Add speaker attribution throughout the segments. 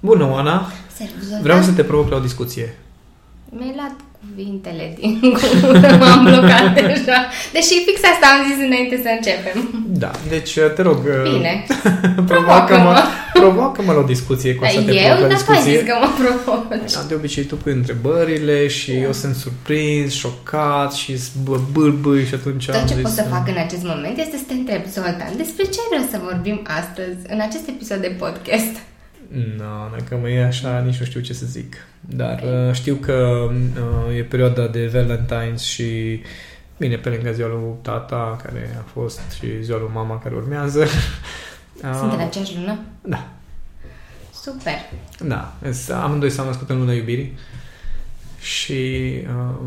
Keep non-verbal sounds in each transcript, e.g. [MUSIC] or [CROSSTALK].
Speaker 1: Bună, Oana!
Speaker 2: Servus,
Speaker 1: Vreau să te provoc la o discuție.
Speaker 2: Mi-ai luat cuvintele din [LAUGHS] gură, m-am blocat deja. Deși fix asta am zis înainte să începem.
Speaker 1: Da, deci te rog...
Speaker 2: Bine. [LAUGHS]
Speaker 1: provoacă-mă, provoacă-mă la o discuție cu asta
Speaker 2: Dar
Speaker 1: te
Speaker 2: eu
Speaker 1: provoc la
Speaker 2: n-am
Speaker 1: discuție.
Speaker 2: zis că mă provoci.
Speaker 1: Da, de obicei tu pui întrebările și eu sunt surprins, șocat și bă- bâlbâi și atunci
Speaker 2: Tot
Speaker 1: am
Speaker 2: ce
Speaker 1: zis,
Speaker 2: pot să
Speaker 1: "Ah,
Speaker 2: fac în acest moment este să te întreb, Zoltan, despre ce vrem să vorbim astăzi în acest episod de podcast?
Speaker 1: Nu, dacă mă e așa, nici nu știu ce să zic. Dar uh, știu că uh, e perioada de Valentine's și bine, pe lângă ziua lui tata care a fost și ziua lui mama care urmează. [LAUGHS]
Speaker 2: Sunt în
Speaker 1: Uh,
Speaker 2: aceeași lună?
Speaker 1: da,
Speaker 2: Super.
Speaker 1: da. Es- Amândoi s-au născut în luna iubirii și uh,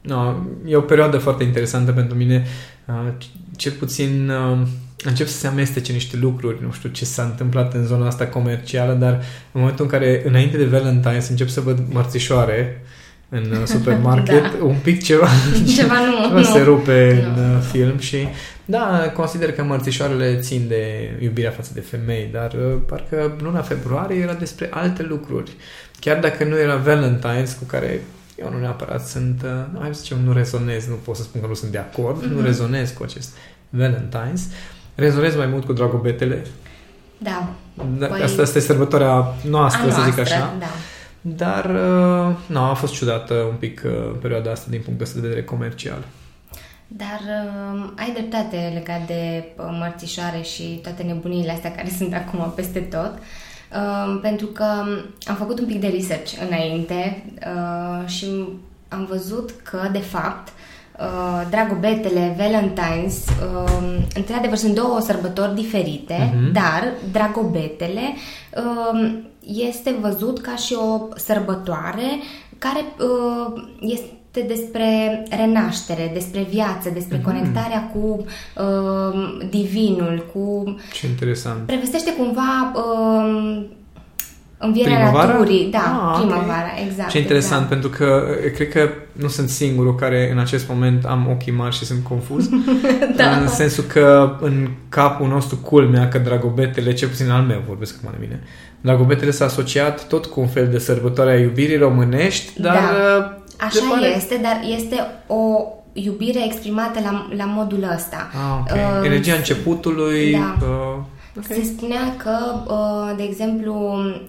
Speaker 1: no, e o perioadă foarte interesantă pentru mine. Uh, cel puțin uh, încep să se amestece niște lucruri, nu știu ce s-a întâmplat în zona asta comercială, dar în momentul în care, înainte de Valentine's, încep să văd mărțișoare în uh, [LAUGHS] supermarket,
Speaker 2: Da.
Speaker 1: un pic ceva, [LAUGHS]
Speaker 2: Ceva nu,
Speaker 1: ceva
Speaker 2: nu.
Speaker 1: se rupe
Speaker 2: Nu.
Speaker 1: în uh, film și da, consider că mărțișoarele țin de iubirea față de femei, dar uh, parcă luna februarie era despre alte lucruri. Chiar dacă nu era Valentine's, cu care eu nu neapărat sunt, uh, nu, hai să zicem, nu rezonez, nu pot să spun că nu sunt de acord, nu
Speaker 2: Mhm.
Speaker 1: rezonez cu acest Valentine's, rezonez mai mult cu dragobetele.
Speaker 2: Da.
Speaker 1: Da,
Speaker 2: Păi-
Speaker 1: asta, asta e sărbătoarea noastră,
Speaker 2: A
Speaker 1: să zic
Speaker 2: noastră,
Speaker 1: așa.
Speaker 2: Da.
Speaker 1: Dar, uh, nu, a fost ciudată un pic uh, perioada asta din punct de vedere comercial.
Speaker 2: Dar uh, ai dreptate legat de uh, mărțișoare și toate nebunile astea care [LAUGHS] sunt acum peste tot. Uh, pentru că am făcut un pic de research înainte uh, și am văzut că, de fapt, uh, dragobetele, Valentine's, uh, într-adevăr sunt două sărbători diferite,
Speaker 1: Mhm.
Speaker 2: dar dragobetele uh, este văzut ca și o sărbătoare care uh, este despre renaștere, despre viață, despre
Speaker 1: Mhm.
Speaker 2: conectarea cu uh, divinul, cu
Speaker 1: Ce interesant.
Speaker 2: prevestește cumva uh, învierea
Speaker 1: Primăvara?
Speaker 2: naturii, da,
Speaker 1: Ah, ok.
Speaker 2: primăvara, exact.
Speaker 1: Ce interesant,
Speaker 2: exact.
Speaker 1: pentru că e, cred că nu sunt singurul care în acest moment am ochii mari și sunt confuz. [LAUGHS]
Speaker 2: Da.
Speaker 1: În sensul că în capul nostru culmea că dragobetele, cel puțin al meu vorbesc acum de mine, dragobetele s-a asociat tot cu un fel de sărbătoare a iubirii românești, dar
Speaker 2: Da.
Speaker 1: uh,
Speaker 2: Așa
Speaker 1: se pare...
Speaker 2: este, dar este o iubire exprimată la, la modul ăsta.
Speaker 1: Ah, ok.
Speaker 2: Uh,
Speaker 1: Energia începutului.
Speaker 2: da.
Speaker 1: Uh, ok.
Speaker 2: Se spunea că, uh, de exemplu,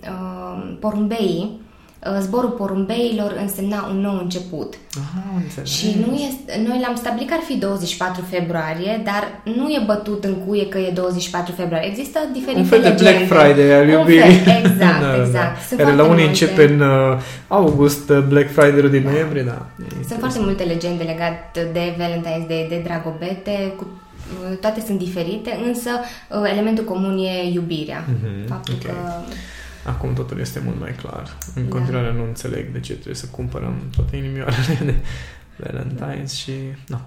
Speaker 2: uh, porumbeii, uh, zborul porumbeilor însemna un nou început.
Speaker 1: Aha, am înțeles.
Speaker 2: Și nu este, noi l-am stabilit că ar fi 24 februarie, dar nu e bătut în cuie că e 24 februarie. Există diferite
Speaker 1: Un fel de
Speaker 2: legende.
Speaker 1: Black Friday al
Speaker 2: Un
Speaker 1: iubirii.
Speaker 2: fel, exact, [LAUGHS]
Speaker 1: Da, da, da.
Speaker 2: exact. Sunt
Speaker 1: Care la
Speaker 2: foarte
Speaker 1: unii
Speaker 2: multe.
Speaker 1: începe în uh, august, uh, Black Friday-ul din noiembrie, da.
Speaker 2: Sunt foarte multe legende legate de Valentine's Day, de dragobete, cu, toate sunt diferite, însă uh, elementul comun e iubirea.
Speaker 1: Mhm,
Speaker 2: Faptul
Speaker 1: ok.
Speaker 2: că
Speaker 1: Acum totul este mult mai clar. În
Speaker 2: Da.
Speaker 1: continuare nu înțeleg de ce trebuie să cumpărăm toate inimioarele de Valentine's și... Nu.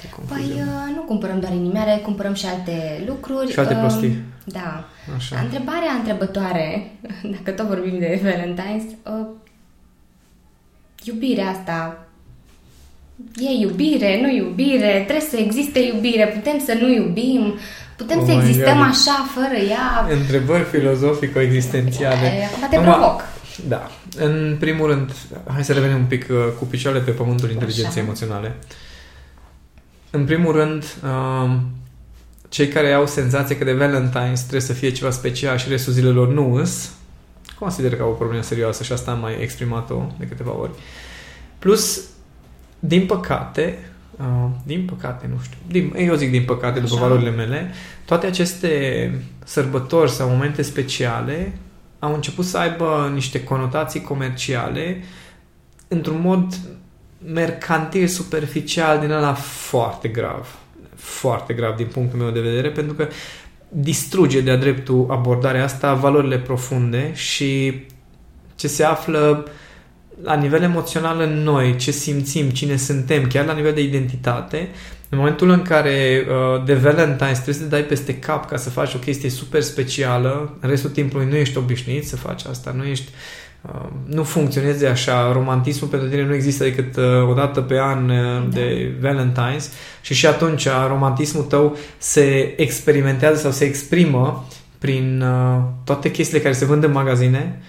Speaker 1: Te
Speaker 2: Păi
Speaker 1: confuzăm.
Speaker 2: uh, nu cumpărăm doar inimioare, cumpărăm și alte lucruri.
Speaker 1: Și alte
Speaker 2: Uh,
Speaker 1: prostii.
Speaker 2: Da.
Speaker 1: Așa.
Speaker 2: Întrebarea întrebătoare, [LAUGHS] dacă tot vorbim de Valentine's, uh, iubirea asta e iubire, nu iubire, trebuie să existe iubire, putem să nu iubim, putem
Speaker 1: Oh
Speaker 2: să
Speaker 1: my
Speaker 2: existăm
Speaker 1: God.
Speaker 2: așa fără ea.
Speaker 1: Întrebări filozofico-existențiale.
Speaker 2: Acum te
Speaker 1: Acum,
Speaker 2: provoc.
Speaker 1: Da. În primul rând, hai să revenim un pic uh, cu picioarele pe pământul inteligenței
Speaker 2: Așa.
Speaker 1: emoționale. În primul rând, um, cei care au senzația că de Valentine's trebuie să fie ceva special și restul zilelor nu îs, consider că au o problemă serioasă și asta am mai exprimat-o de câteva ori. Plus, din păcate, uh, din păcate, nu știu, din, eu zic din păcate, după
Speaker 2: Așa.
Speaker 1: valorile mele, toate aceste sărbători sau momente speciale au început să aibă niște conotații comerciale într-un mod mercantil, superficial, din ăla foarte grav. Foarte grav din punctul meu de vedere, pentru că distruge de-a dreptul abordarea asta valorile profunde și ce se află la nivel emoțional în noi, ce simțim, cine suntem, chiar la nivel de identitate, în momentul în care uh, de Valentine's trebuie să te dai peste cap ca să faci o chestie super specială, în restul timpului nu ești obișnuit să faci asta, nu ești uh, nu funcționeze așa, romantismul pentru tine nu există decât uh, o dată pe an uh, de Valentine's și și atunci romantismul tău se experimentează sau se exprimă prin uh, toate chestiile care se vând în magazine,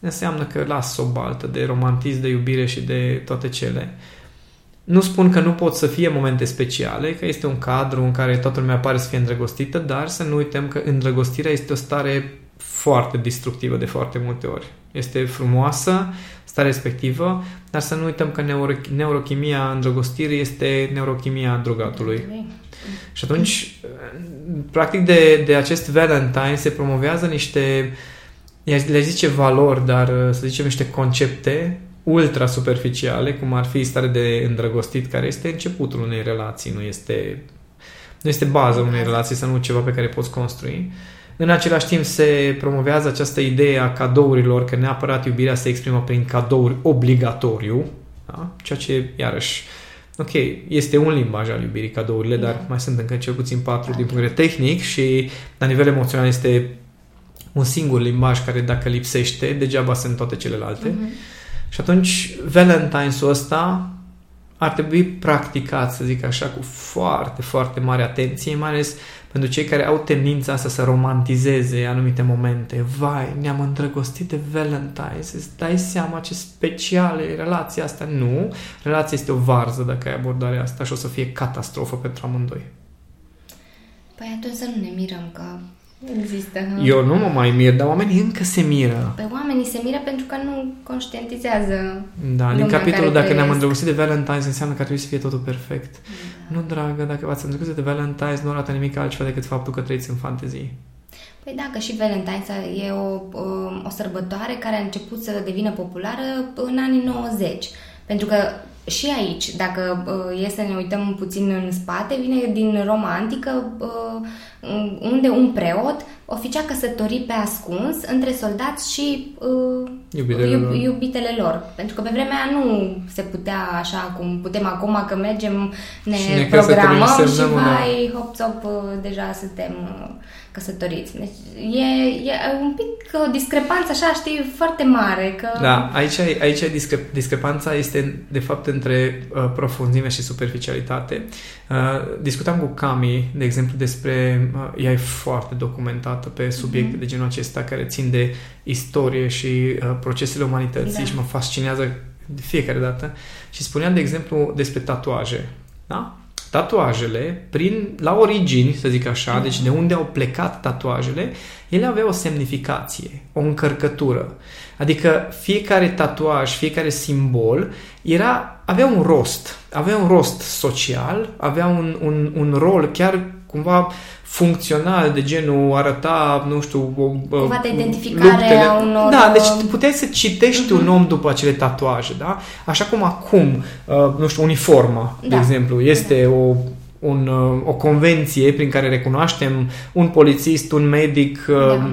Speaker 1: înseamnă că las o baltă de romantism, de iubire și de toate cele. Nu spun că nu pot să fie momente speciale, că este un cadru în care toată lumea pare să fie îndrăgostită, dar să nu uităm că îndrăgostirea este o stare foarte destructivă de foarte multe ori. Este frumoasă, starea respectivă, dar să nu uităm că neuro- neurochimia îndrăgostirii este neurochimia drogatului. Și atunci, practic de, de acest Valentine se promovează niște, le zice valori, dar să zicem niște concepte ultra superficiale, cum ar fi stare de îndrăgostit, care este începutul unei relații, nu este, nu este baza unei relații, să nu ceva pe care poți construi. În același timp se promovează această idee a cadourilor, că neapărat iubirea se exprimă prin cadouri obligatoriu, da? ceea ce, iarăși, ok, este un limbaj al iubirii cadourile, da. dar mai sunt încă cel puțin patru din punct de vedere tehnic și la nivel emoțional este un singur limbaj care dacă lipsește, degeaba sunt toate celelalte. Uh-huh. Și atunci Valentine's-ul ăsta ar trebui practicat, să zic așa, cu foarte, foarte mare atenție, mai ales pentru cei care au tendința asta să romantizeze anumite momente. Vai, ne-am îndrăgostit de Valentine, să dai seama ce specială e relația asta. Nu, relația este o varză dacă ai abordarea asta și o să fie catastrofă pentru amândoi.
Speaker 2: Păi atunci să nu ne mirăm că Există.
Speaker 1: Eu nu mă mai mir, dar oamenii încă se miră.
Speaker 2: Pe oamenii se miră pentru că nu conștientizează
Speaker 1: Da, din capitolul dacă ne-am îndrăgostit de Valentine's înseamnă că trebuie să fie totul perfect. Da. Nu, dragă, dacă v-ați îndrăgostit de Valentine's nu arată nimic altceva decât faptul că trăiți în fantezii.
Speaker 2: Păi da, că și Valentine's e o, o sărbătoare care a început să devină populară în anii 90. Pentru că și aici, dacă uh, e să ne uităm puțin în spate, vine din Roma antică, uh, unde un preot oficia căsătorii pe ascuns între soldați și uh,
Speaker 1: iubitele, iub, lor.
Speaker 2: iubitele lor. Pentru că pe vremea nu se putea așa cum putem acum, că mergem, ne, și ne programăm și vai, hop-top, uh, deja suntem... Uh, căsătoriți. Deci e, e un pic o discrepanță așa, știi, foarte mare. Că...
Speaker 1: Da, aici, aici discre- discrepanța este de fapt între uh, profunzime și superficialitate. Uh, discutam cu Cami, de exemplu, despre, uh, ea e foarte documentată pe subiecte mm-hmm. de genul acesta care țin de istorie și uh, procesele umanității da. și mă fascinează de fiecare dată. Și spuneam, de exemplu, despre tatuaje. Da? Tatuajele, prin, la origini, să zic așa, deci de unde au plecat tatuajele, ele aveau o semnificație, o încărcătură. Adică fiecare tatuaj, fiecare simbol era, avea un rost, avea un rost social, avea un, un, un rol chiar cumva funcțional, de genul arăta, nu știu...
Speaker 2: Cumva de identificare luptele. a unor...
Speaker 1: Da, deci puteai să citești uh-huh. un mhm. om după acele tatuaje, da? Așa cum acum, uh, nu știu, uniforma, da. de exemplu, este da. o un, uh, o convenție prin care recunoaștem un polițist, un medic, uh, da.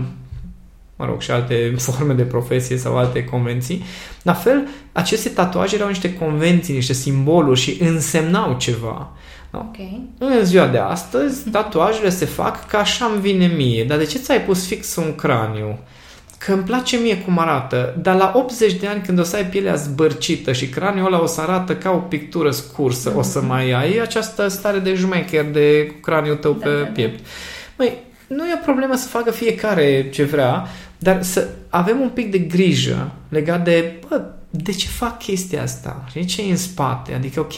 Speaker 1: mă rog, și alte [LAUGHS] forme de profesie sau alte convenții. La fel, aceste tatuaje erau niște convenții, niște simboluri și însemnau ceva.
Speaker 2: Okay.
Speaker 1: În ziua de astăzi, [LAUGHS] tatuajele se fac ca așa îmi vine mie. Dar de ce ți-ai pus fix un craniu? Că îmi place mie cum arată, dar la 80 de ani când o să ai pielea zbărcită și craniul ăla o să arată ca o pictură scursă, mm-hmm. o să mai ai această stare de jmecher de craniul tău da, pe da, da. piept. Da. Măi, nu e o problemă să facă fiecare ce vrea, dar să avem un pic de grijă legat de, bă, de ce fac chestia asta? Ce e în spate? Adică, ok,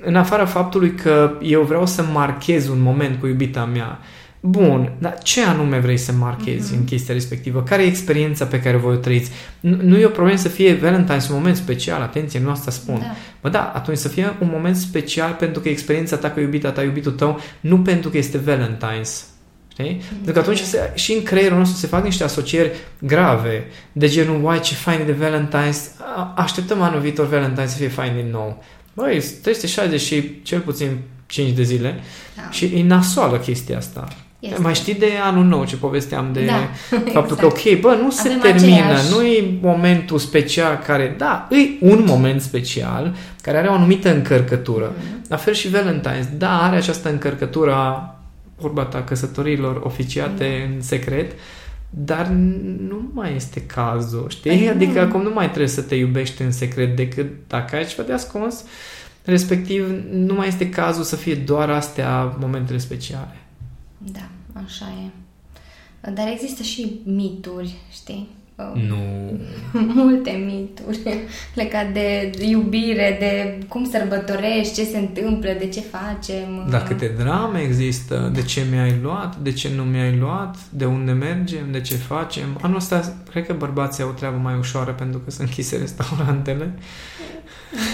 Speaker 1: în afara faptului că eu vreau să marchez un moment cu iubita mea, Bun, dar ce anume vrei să marchezi mm-hmm. în chestia respectivă? Care e experiența pe care voi o trăiți? Nu, nu e o problemă să fie Valentine's un moment special, atenție, nu asta spun. Da. Bă, da, atunci să fie un moment special pentru că experiența ta cu iubita ta, iubitul tău, nu pentru că este Valentine's. Știi? Mm-hmm. Pentru că atunci se, și în creierul nostru se fac niște asocieri grave, de genul, uai, ce fain de Valentine's, așteptăm anul viitor Valentine's să fie fain din nou. Băi, 360 și cel puțin 5 de zile da. și e nasoală chestia asta. Este. Mai știi de anul nou ce povesteam de da, faptul [LAUGHS] exact. că, ok, bă, nu Avem se termină, aceeași... nu e momentul special care, da, e un moment special care are o anumită încărcătură. Mm-hmm. La fel și Valentine's, da, are această încărcătură a vorba ta căsătorilor oficiate mm-hmm. în secret, dar nu mai este cazul, știi? Păi adică nu. acum nu mai trebuie să te iubești în secret decât dacă ai ceva de ascuns, respectiv nu mai este cazul să fie doar astea momentele speciale.
Speaker 2: Da, așa e. Dar există și mituri, știi?
Speaker 1: Nu. [LAUGHS]
Speaker 2: Multe mituri legate de iubire, de cum sărbătorești, ce se întâmplă, de ce facem.
Speaker 1: Dar câte drame există, de ce mi-ai luat, de ce nu mi-ai luat, de unde mergem, de ce facem. Anul ăsta, cred că bărbații au o treabă mai ușoară pentru că sunt închise restaurantele.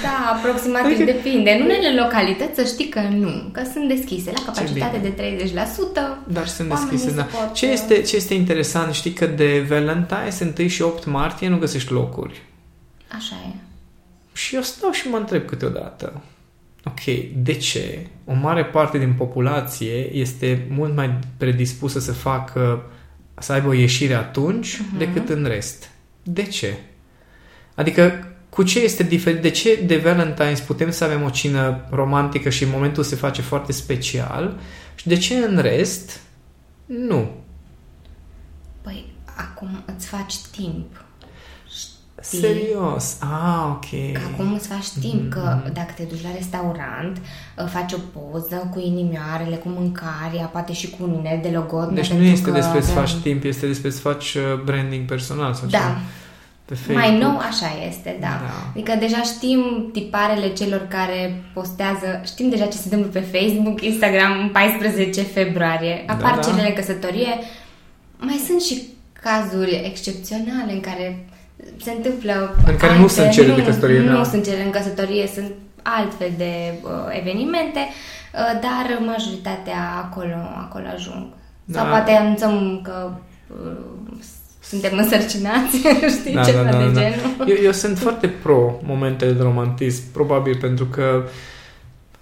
Speaker 2: Da, aproximativ adică... depinde. În unele localități să știi că nu, că sunt deschise la capacitate de 30%.
Speaker 1: Dar sunt deschise, da. Pot... Ce, este, ce este interesant, știi că de Valentine, 1 și 8 martie, nu găsești locuri.
Speaker 2: Așa e.
Speaker 1: Și eu stau și mă întreb câteodată, ok, de ce o mare parte din populație este mult mai predispusă să facă, să aibă o ieșire atunci uh-huh. decât în rest? De ce? Adică cu ce este diferit? De ce de Valentine's putem să avem o cină romantică și în momentul se face foarte special și de ce în rest nu?
Speaker 2: Păi, acum îți faci timp.
Speaker 1: Știi? Serios? Ah, ok.
Speaker 2: Că acum îți faci timp, mm-hmm. că dacă te duci la restaurant, ă, faci o poză cu inimioarele, cu mâncarea, poate și cu un inel de logo.
Speaker 1: Deci nu este despre să faci timp, este despre să faci ă, branding personal. Sau
Speaker 2: da. Ceva pe Facebook. Mai nou așa este, da. da. Adică deja știm tiparele celor care postează, știm deja ce se întâmplă pe Facebook, Instagram 14 februarie, da, apar da, da. cerele căsătorie. Mai sunt și cazuri excepționale în care se întâmplă
Speaker 1: În care alte, nu sunt cele de căsătorie,
Speaker 2: Nu, da. nu sunt cele în căsătorie, sunt altfel de uh, evenimente, uh, dar majoritatea acolo, acolo ajung. Da. Sau poate anunțăm că uh, suntem însărcinați, [LAUGHS] știi, da, ceva da, da, de da. genul.
Speaker 1: Eu, eu sunt foarte pro momentele de romantism, probabil pentru că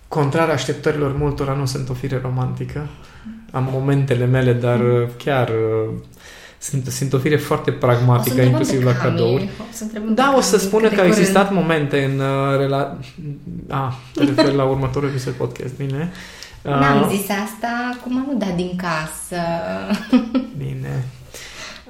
Speaker 1: contrar așteptărilor multora nu sunt o fire romantică. Am momentele mele, dar mm. chiar uh, sunt, sunt o fire foarte pragmatică, inclusiv la cadouri. O da, o să spună că au existat momente în uh, rela... A, te refer la următorul episod podcast, bine?
Speaker 2: N-am uh, zis asta, acum nu da din casă.
Speaker 1: Bine.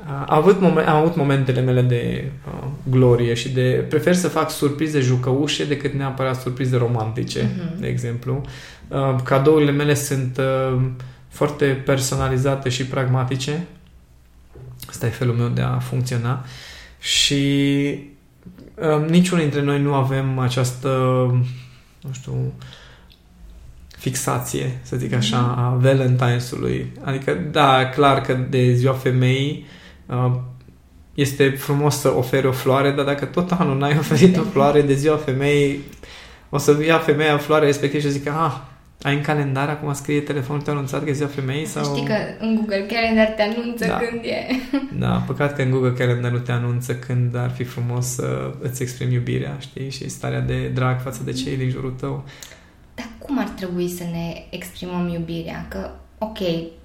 Speaker 1: Am avut, momen, am avut momentele mele de uh, glorie și de prefer să fac surprize jucăușe decât neapărat surprize romantice, uh-huh. de exemplu. Uh, cadourile mele sunt uh, foarte personalizate și pragmatice. Asta e felul meu de a funcționa. Și uh, niciunul dintre noi nu avem această, nu știu, fixație, să zic așa, mhm. a Valentine's-ului. Adică, da, clar că de ziua femeii Uh, este frumos să oferi o floare, dar dacă tot anul n-ai [LAUGHS] oferit o floare de ziua femeii, o să ia femeia floare respectiv și zică, ah, ai în calendar, acum scrie telefonul tău anunțat că e ziua femeii? Sau...
Speaker 2: Știi că în Google Calendar te anunță da. când e. [LAUGHS]
Speaker 1: Da, păcat că în Google Calendar nu te anunță când ar fi frumos să îți exprimi iubirea, știi? Și starea de drag față de cei din jurul tău.
Speaker 2: Dar cum ar trebui să ne exprimăm iubirea? Că, ok,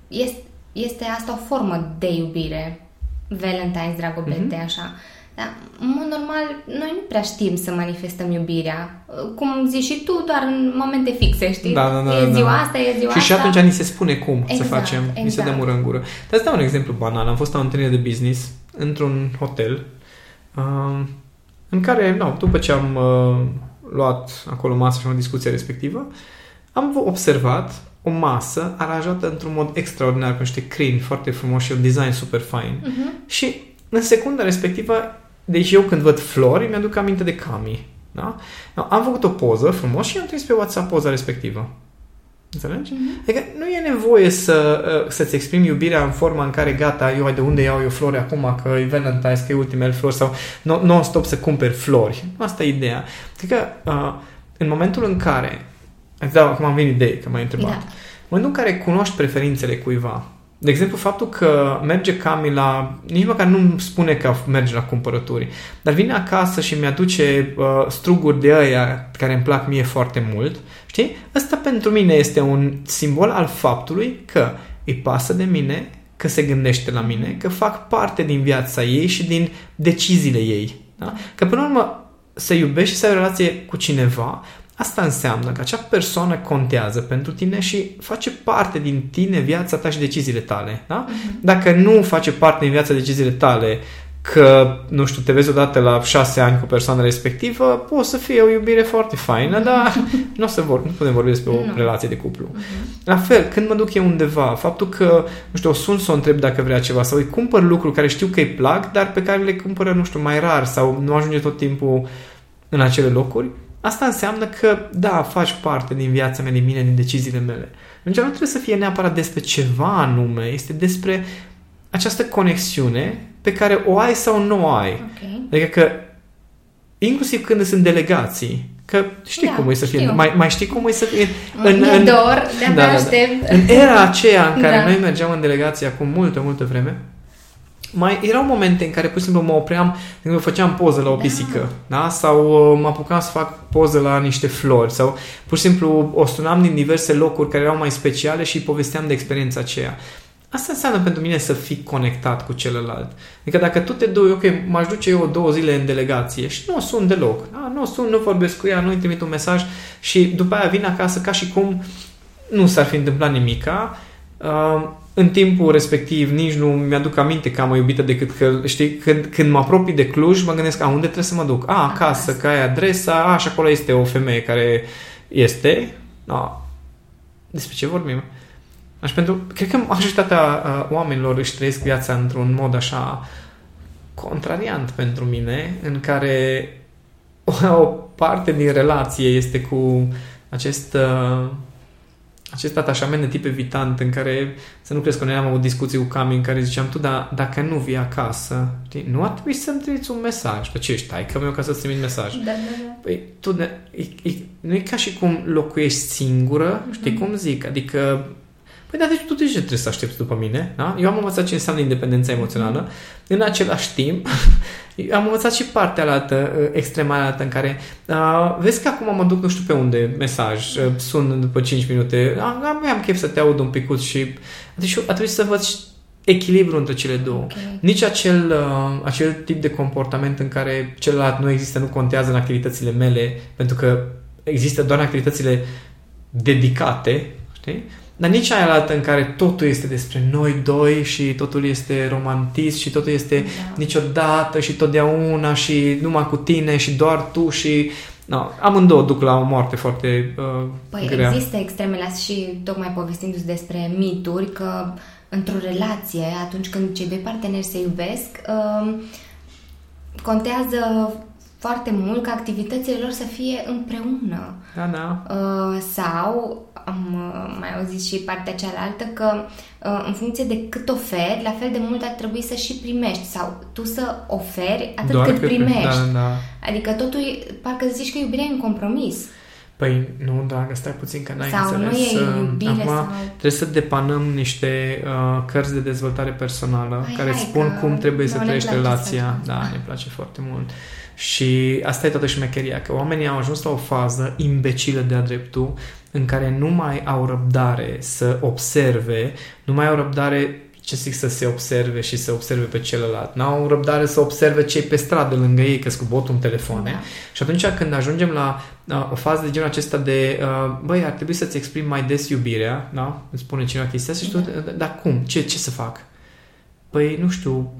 Speaker 2: este, este asta o formă de iubire, Valentine's, dragobete, mm-hmm. așa. Dar, în mod normal, noi nu prea știm să manifestăm iubirea. Cum zici și tu, doar în momente fixe, știi?
Speaker 1: Da, da, da.
Speaker 2: E
Speaker 1: da.
Speaker 2: ziua asta, e ziua
Speaker 1: și
Speaker 2: asta.
Speaker 1: Și atunci ni se spune cum exact, să facem.
Speaker 2: Exact.
Speaker 1: Ni se dă mură în gură. Dar îți dau un exemplu banal. Am fost la o întâlnire de business într-un hotel uh, în care, nu, după ce am uh, luat acolo masă și am discuția respectivă, am observat o masă aranjată într-un mod extraordinar, cu niște crini foarte frumoși și un design super fain. Uh-huh. Și în secunda respectivă, deci eu când văd flori, mi-aduc aminte de Cami. Da? Am făcut o poză frumos și am trimis pe WhatsApp poza respectivă. Înțelegi? Mm-hmm. Adică nu e nevoie să, uh, să-ți exprimi iubirea în forma în care gata, eu de unde iau eu flori acum, că e Valentine's, că e ultimele flori sau non-stop să cumperi flori. Asta e ideea. Adică uh, în momentul în care Îți dau acum am venit idei, că m-ai întrebat. Da. În momentul în care cunoști preferințele cuiva, de exemplu, faptul că merge Cami la... Nici măcar nu spune că merge la cumpărături, dar vine acasă și mi-aduce uh, struguri de aia care îmi plac mie foarte mult, știi? Asta pentru mine este un simbol al faptului că îi pasă de mine, că se gândește la mine, că fac parte din viața ei și din deciziile ei. Da? Că până la urmă să iubești și să ai o relație cu cineva Asta înseamnă că acea persoană contează pentru tine și face parte din tine, viața ta și deciziile tale. Da? Uh-huh. Dacă nu face parte din viața deciziile tale, că, nu știu, te vezi odată la șase ani cu persoana respectivă, poate să fie o iubire foarte faină, dar nu o să vor, nu putem vorbi despre o
Speaker 2: Nu.
Speaker 1: relație de cuplu.
Speaker 2: Mhm.
Speaker 1: La fel, când mă duc eu undeva, faptul că, nu știu, o sun să o întreb dacă vrea ceva sau îi cumpăr lucruri care știu că îi plac, dar pe care le cumpără, nu știu, mai rar sau nu ajunge tot timpul în acele locuri, asta înseamnă că, da, faci parte din viața mea, din mine, din deciziile mele. Deci nu trebuie să fie neapărat despre ceva anume, este despre această conexiune pe care o ai sau nu o ai.
Speaker 2: Ok.
Speaker 1: Adică că, inclusiv când sunt delegații, că știi
Speaker 2: Da,
Speaker 1: cum e să fie,
Speaker 2: știu.
Speaker 1: mai, mai știi cum e să fie
Speaker 2: În, în, dor, de-abia
Speaker 1: da, da, da.
Speaker 2: aștept.
Speaker 1: în era aceea în care
Speaker 2: Da.
Speaker 1: noi mergeam în delegație acum multă, multă vreme, mai erau momente în care pur și simplu mă opream, de exemplu, făceam poză la o
Speaker 2: Da.
Speaker 1: pisică, da? Sau uh, mă apucam să fac poză la niște flori, sau pur și simplu o sunam din diverse locuri care erau mai speciale și îi povesteam de experiența aceea. Asta înseamnă pentru mine să fii conectat cu celălalt. Adică dacă tu te duci, ok, m-aș duce eu două zile în delegație și nu o sun deloc, da? nu o sun, nu vorbesc cu ea, nu-i trimit un mesaj și după aia vin acasă ca și cum nu s-ar fi întâmplat nimica. Uh, în timpul respectiv nici nu mi-aduc aminte că am o iubită decât că, știi, când, când mă apropii de Cluj, mă gândesc, a, unde trebuie să mă duc? A, acasă,
Speaker 2: Acasă.
Speaker 1: că ai adresa, a, și acolo este o femeie care este. A, despre ce vorbim? Așa, pentru, cred că majoritatea uh, oamenilor își trăiesc viața într-un mod așa contrariant pentru mine, în care o, o parte din relație este cu acest uh, acest atașament de tip evitant în care, să nu crezi că noi am avut discuții cu Cami în care ziceam tu, dar dacă nu vii acasă, știi, nu ar trebui să-mi trimiți un mesaj. Pe ce ești? Hai că meu ca să-ți trimit mesaj.
Speaker 2: Da, da, da.
Speaker 1: Păi, tu ne, e, e, nu e ca și cum locuiești singură, știi cum zic? Adică, păi, dar deci tu de ce trebuie să aștepți după mine? Da? Eu am învățat ce înseamnă independența emoțională. În același timp, [LAUGHS] am învățat și partea alaltă, extrema alaltă, în care uh, vezi că acum mă duc nu știu pe unde, mesaj, uh, sun după 5 minute, am, am, am chef să te aud un picuț și deci a trebuit să văd și echilibru între cele două.
Speaker 2: Ok.
Speaker 1: Nici acel, uh, acel tip de comportament în care celălalt nu există, nu contează în activitățile mele, pentru că există doar în activitățile dedicate, știi? Dar nici aia altă în care totul este despre noi doi și totul este romantism și totul este
Speaker 2: Da.
Speaker 1: niciodată și totdeauna și numai cu tine și doar tu și... No, amândouă duc la o moarte foarte uh,
Speaker 2: Păi
Speaker 1: grea.
Speaker 2: există extremele astea și tocmai povestindu-ți despre mituri că într-o relație, atunci când cei doi parteneri se iubesc, um, contează foarte mult ca activitățile lor să fie împreună.
Speaker 1: Da, da.
Speaker 2: Uh, sau am uh, mai auzit și partea cealaltă că uh, în funcție de cât oferi, la fel de mult ar trebui să și primești sau tu să oferi atât
Speaker 1: Doar
Speaker 2: cât
Speaker 1: că-
Speaker 2: primești.
Speaker 1: Da, da.
Speaker 2: Adică totul, e- parcă zici că iubirea e un compromis.
Speaker 1: Păi nu, dragă, stai puțin că n-ai
Speaker 2: Sau nu
Speaker 1: înțeles.
Speaker 2: e
Speaker 1: Uh,
Speaker 2: iubire
Speaker 1: Acum
Speaker 2: sau-
Speaker 1: trebuie să depanăm niște uh, cărți de dezvoltare personală
Speaker 2: Hai,
Speaker 1: care
Speaker 2: hai,
Speaker 1: spun
Speaker 2: că
Speaker 1: cum trebuie să
Speaker 2: nouă ne
Speaker 1: trăiești
Speaker 2: place să
Speaker 1: relația.
Speaker 2: facem
Speaker 1: Da,
Speaker 2: asta.
Speaker 1: ne place foarte mult. Și asta e toată șmecheria, că oamenii au ajuns la o fază imbecilă de-a dreptul în care nu mai au răbdare să observe, nu mai au răbdare ce zic să se observe și să observe pe celălalt. N-au răbdare să observe cei pe stradă lângă ei, că cu botul în telefoane.
Speaker 2: Da.
Speaker 1: Și atunci când ajungem la uh, o fază de genul acesta de uh, băi, ar trebui să-ți exprimi mai des iubirea, da? Îți spune cineva chestia asta și tu,
Speaker 2: Da.
Speaker 1: dar cum? Ce, ce să fac? Păi, nu știu,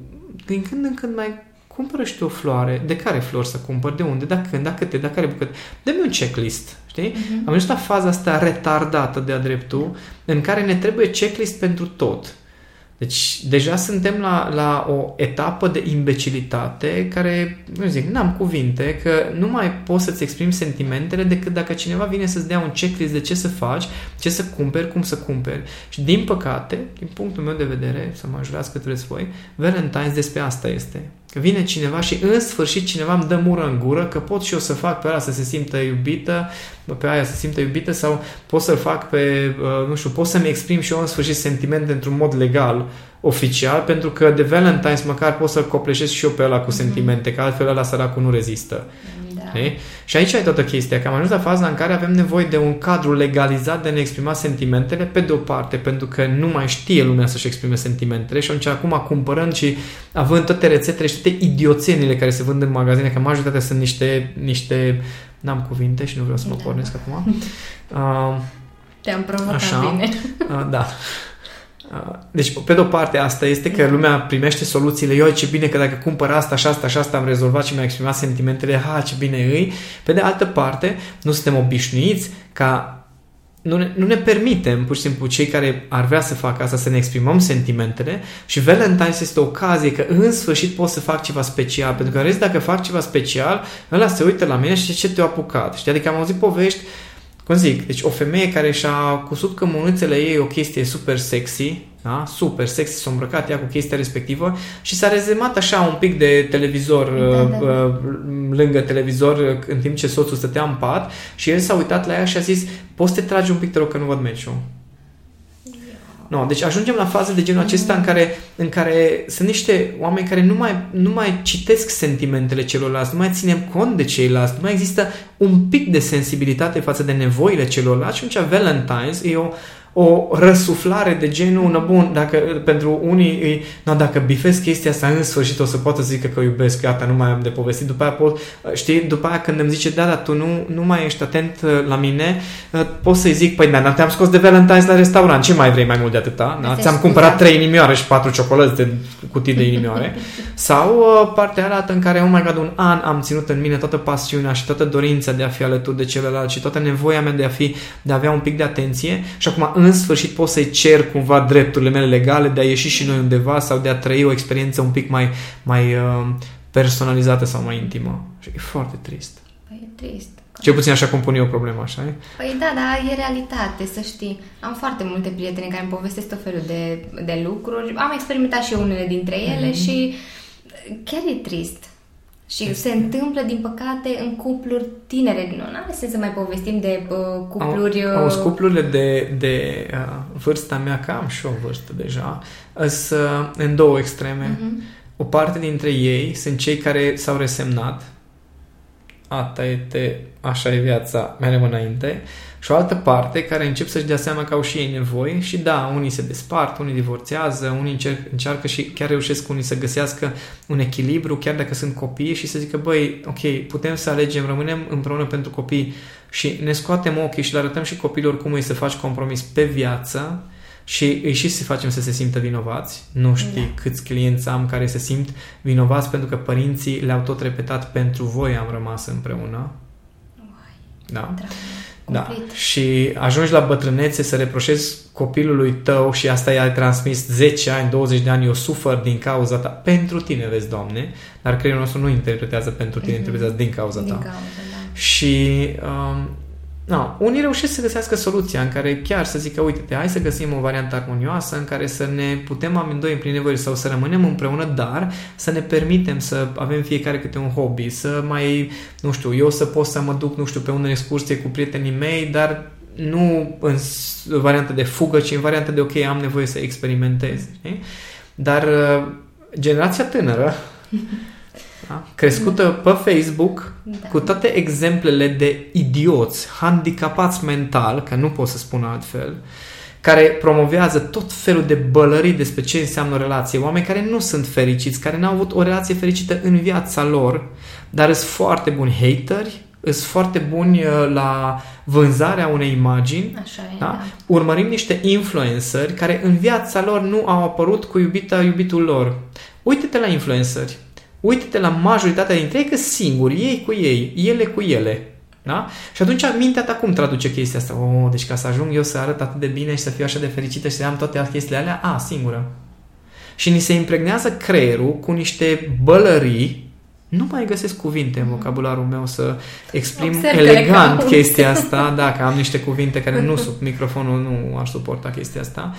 Speaker 1: din când în când mai cumpără și tu o floare. De care flori să cumpăr? De unde? Da când? Da câte? Da care bucăți? Dă-mi un checklist, știi?
Speaker 2: Mhm.
Speaker 1: Am ajuns la faza asta retardată de-a dreptul, în care ne trebuie checklist pentru tot. Deci, deja suntem la, la o etapă de imbecilitate care, nu zic, n-am cuvinte, că nu mai poți să-ți exprimi sentimentele decât dacă cineva vine să-ți dea un checklist de ce să faci, ce să cumperi, cum să cumperi. Și, din păcate, din punctul meu de vedere, să mă ajutați cât vreți voi, Valentine's despre asta este. Că vine cineva și în sfârșit cineva îmi dă mură în gură că pot și eu să fac pe ăla să se simtă iubită, pe aia să se simtă iubită sau pot să-l fac pe, uh, nu știu, pot să-mi exprim și eu în sfârșit sentimente într-un mod legal, oficial, pentru că de Valentine's măcar pot să-l copleșesc și eu pe ăla cu sentimente, că altfel ăla săracul nu rezistă.
Speaker 2: Da.
Speaker 1: Știi? Și aici e toată chestia, că am ajuns la faza în care avem nevoie de un cadru legalizat de a ne exprima sentimentele, pe de o parte, pentru că nu mai știe lumea să-și exprime sentimentele și atunci acum cumpărând și având toate rețetele și toate idioțenile care se vând în magazine, că majoritatea sunt niște, niște n-am cuvinte și nu vreau să mă
Speaker 2: Da.
Speaker 1: pornesc acum. [LAUGHS] Uh,
Speaker 2: Te-am provocat
Speaker 1: Așa.
Speaker 2: bine.
Speaker 1: uh, da. [LAUGHS] Uh, deci, pe de o parte, asta este că lumea primește soluțiile. Eu, ce bine că dacă cumpăr asta și asta și asta am rezolvat și mi-a exprimat sentimentele, ha, ce bine îi. Pe de altă parte, nu suntem obișnuiți ca nu ne, nu ne permitem, pur și simplu, cei care ar vrea să facă asta, să ne exprimăm sentimentele și Valentine's este o ocazie că în sfârșit pot să fac ceva special, pentru că rest dacă fac ceva special, ăla se uită la mine și ce te-a apucat. Știi? Adică am auzit povești cum zic, deci o femeie care și-a cusut cămânuțele ei o chestie super sexy, da? super sexy, s-a îmbrăcat ea cu chestia respectivă și s-a rezemat așa un pic de televizor da, da. Uh, uh lângă televizor în timp ce soțul stătea în pat și el s-a uitat la ea și a zis poți să te tragi un pic, te rog, că nu văd meciul. No, deci ajungem la faze de genul acesta în care, în care sunt niște oameni care nu mai, nu mai citesc sentimentele celorlalți, nu mai ținem cont de ceilalți, nu mai există un pic de sensibilitate față de nevoile celorlalți. Și atunci Valentine's e o, o răsuflare de genul, no, bun, dacă pentru unii îi, no, dacă bifesc chestia asta în sfârșit o să poată să zică că iubesc, gata, nu mai am de povestit, după aia pot, știi, după aia când îmi zice, da, dar tu nu, nu mai ești atent uh, la mine, uh, pot să-i zic, păi, da, te-am scos de Valentine's la restaurant, ce mai vrei mai mult de atâta? Da? Ți-am cumpărat trei inimioare și patru ciocolăți de cutii de inimioare. [LAUGHS] Sau uh, partea arată în care, oh my god, un an am ținut în mine toată pasiunea și toată dorința de a fi alături de celălalt și toată nevoia mea de a fi, de a avea un pic de atenție și acum în sfârșit pot să-i cer cumva drepturile mele legale de a ieși și noi undeva sau de a trăi o experiență un pic mai, mai uh, personalizată sau mai intimă. Și e foarte trist.
Speaker 2: Păi e trist.
Speaker 1: Cel puțin așa cum pun eu problema, așa e?
Speaker 2: Păi da, da, e realitate, să știi. Am foarte multe prietene care îmi povestesc tot felul de, de lucruri. Am experimentat și eu unele dintre ele mm-hmm. și chiar e trist. Și se întâmplă, din păcate, în cupluri tinere. Nu are sens să mai povestim de uh, cupluri...
Speaker 1: Au, au cuplurile de, de uh, vârsta mea, că am și o vârstă deja, sunt uh, în două extreme. Uh-huh. O parte dintre ei sunt cei care s-au resemnat. Asta e, te, așa e viața, merem înainte. Și o altă parte care încep să-și dea seama că au și ei nevoi și da, unii se despart, unii divorțează, unii încerc, încearcă și chiar reușesc unii să găsească un echilibru, chiar dacă sunt copii și să zică, băi, ok, putem să alegem, rămânem împreună pentru copii și ne scoatem ochii și le arătăm și copilor cum e să faci compromis pe viață și îi și să facem să se simtă vinovați. Nu știi da. câți clienți am care se simt vinovați pentru că părinții le-au tot repetat pentru voi am rămas împreună.
Speaker 2: Uai,
Speaker 1: da. Dragă. Da. Și ajungi la bătrânețe să reproșezi copilului tău și asta i-a transmis 10 ani, 20 de ani, eu sufăr din cauza ta. Pentru tine, vezi, Doamne, dar creierul nostru nu interpretează pentru tine, mm-hmm. interpretează din cauza din ta. Cauza, da. Și um, No, unii reușesc să găsească soluția în care chiar să zică, uite-te, hai să găsim o variantă armonioasă în care să ne putem amândoi împlini nevoile sau să rămânem împreună, dar să ne permitem să avem fiecare câte un hobby, să mai, nu știu, eu să pot să mă duc, nu știu, pe o excursie cu prietenii mei, dar nu în variantă de fugă, ci în variantă de, ok, am nevoie să experimentez. Știi? Dar uh, generația tânără da? crescută pe Facebook da. cu toate exemplele de idioți, handicapați mental, că nu pot să spun altfel, care promovează tot felul de bălării despre ce înseamnă o relație, oameni care nu sunt fericiți, care n-au avut o relație fericită în viața lor, dar sunt foarte buni hateri, sunt foarte buni uh, la vânzarea unei imagini.
Speaker 2: Așa e,
Speaker 1: da? Da. Urmărim niște influenceri care în viața lor nu au apărut cu iubita iubitul lor. Uite-te la influenceri. Uite-te la majoritatea dintre ei că singuri, ei cu ei, ele cu ele. Da? Și atunci mintea ta cum traduce chestia asta? Oh, deci ca să ajung eu să arăt atât de bine și să fiu așa de fericită și să am toate chestiile alea, a, singură. Și ni se impregnează creierul cu niște bălării nu mai găsesc cuvinte în vocabularul meu să exprim Observ elegant chestia asta, dacă am niște cuvinte care nu [LAUGHS] sub microfonul nu aș suporta chestia asta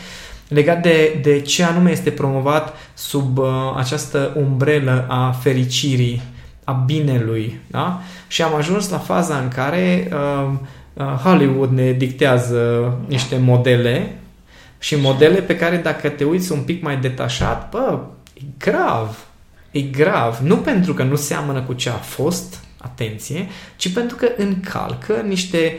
Speaker 1: legat de, de ce anume este promovat sub uh, această umbrelă a fericirii, a binelui. Da? Și am ajuns la faza în care uh, uh, Hollywood ne dictează niște modele și modele pe care dacă te uiți un pic mai detașat, bă, e grav. E grav. Nu pentru că nu seamănă cu ce a fost, atenție, ci pentru că încalcă niște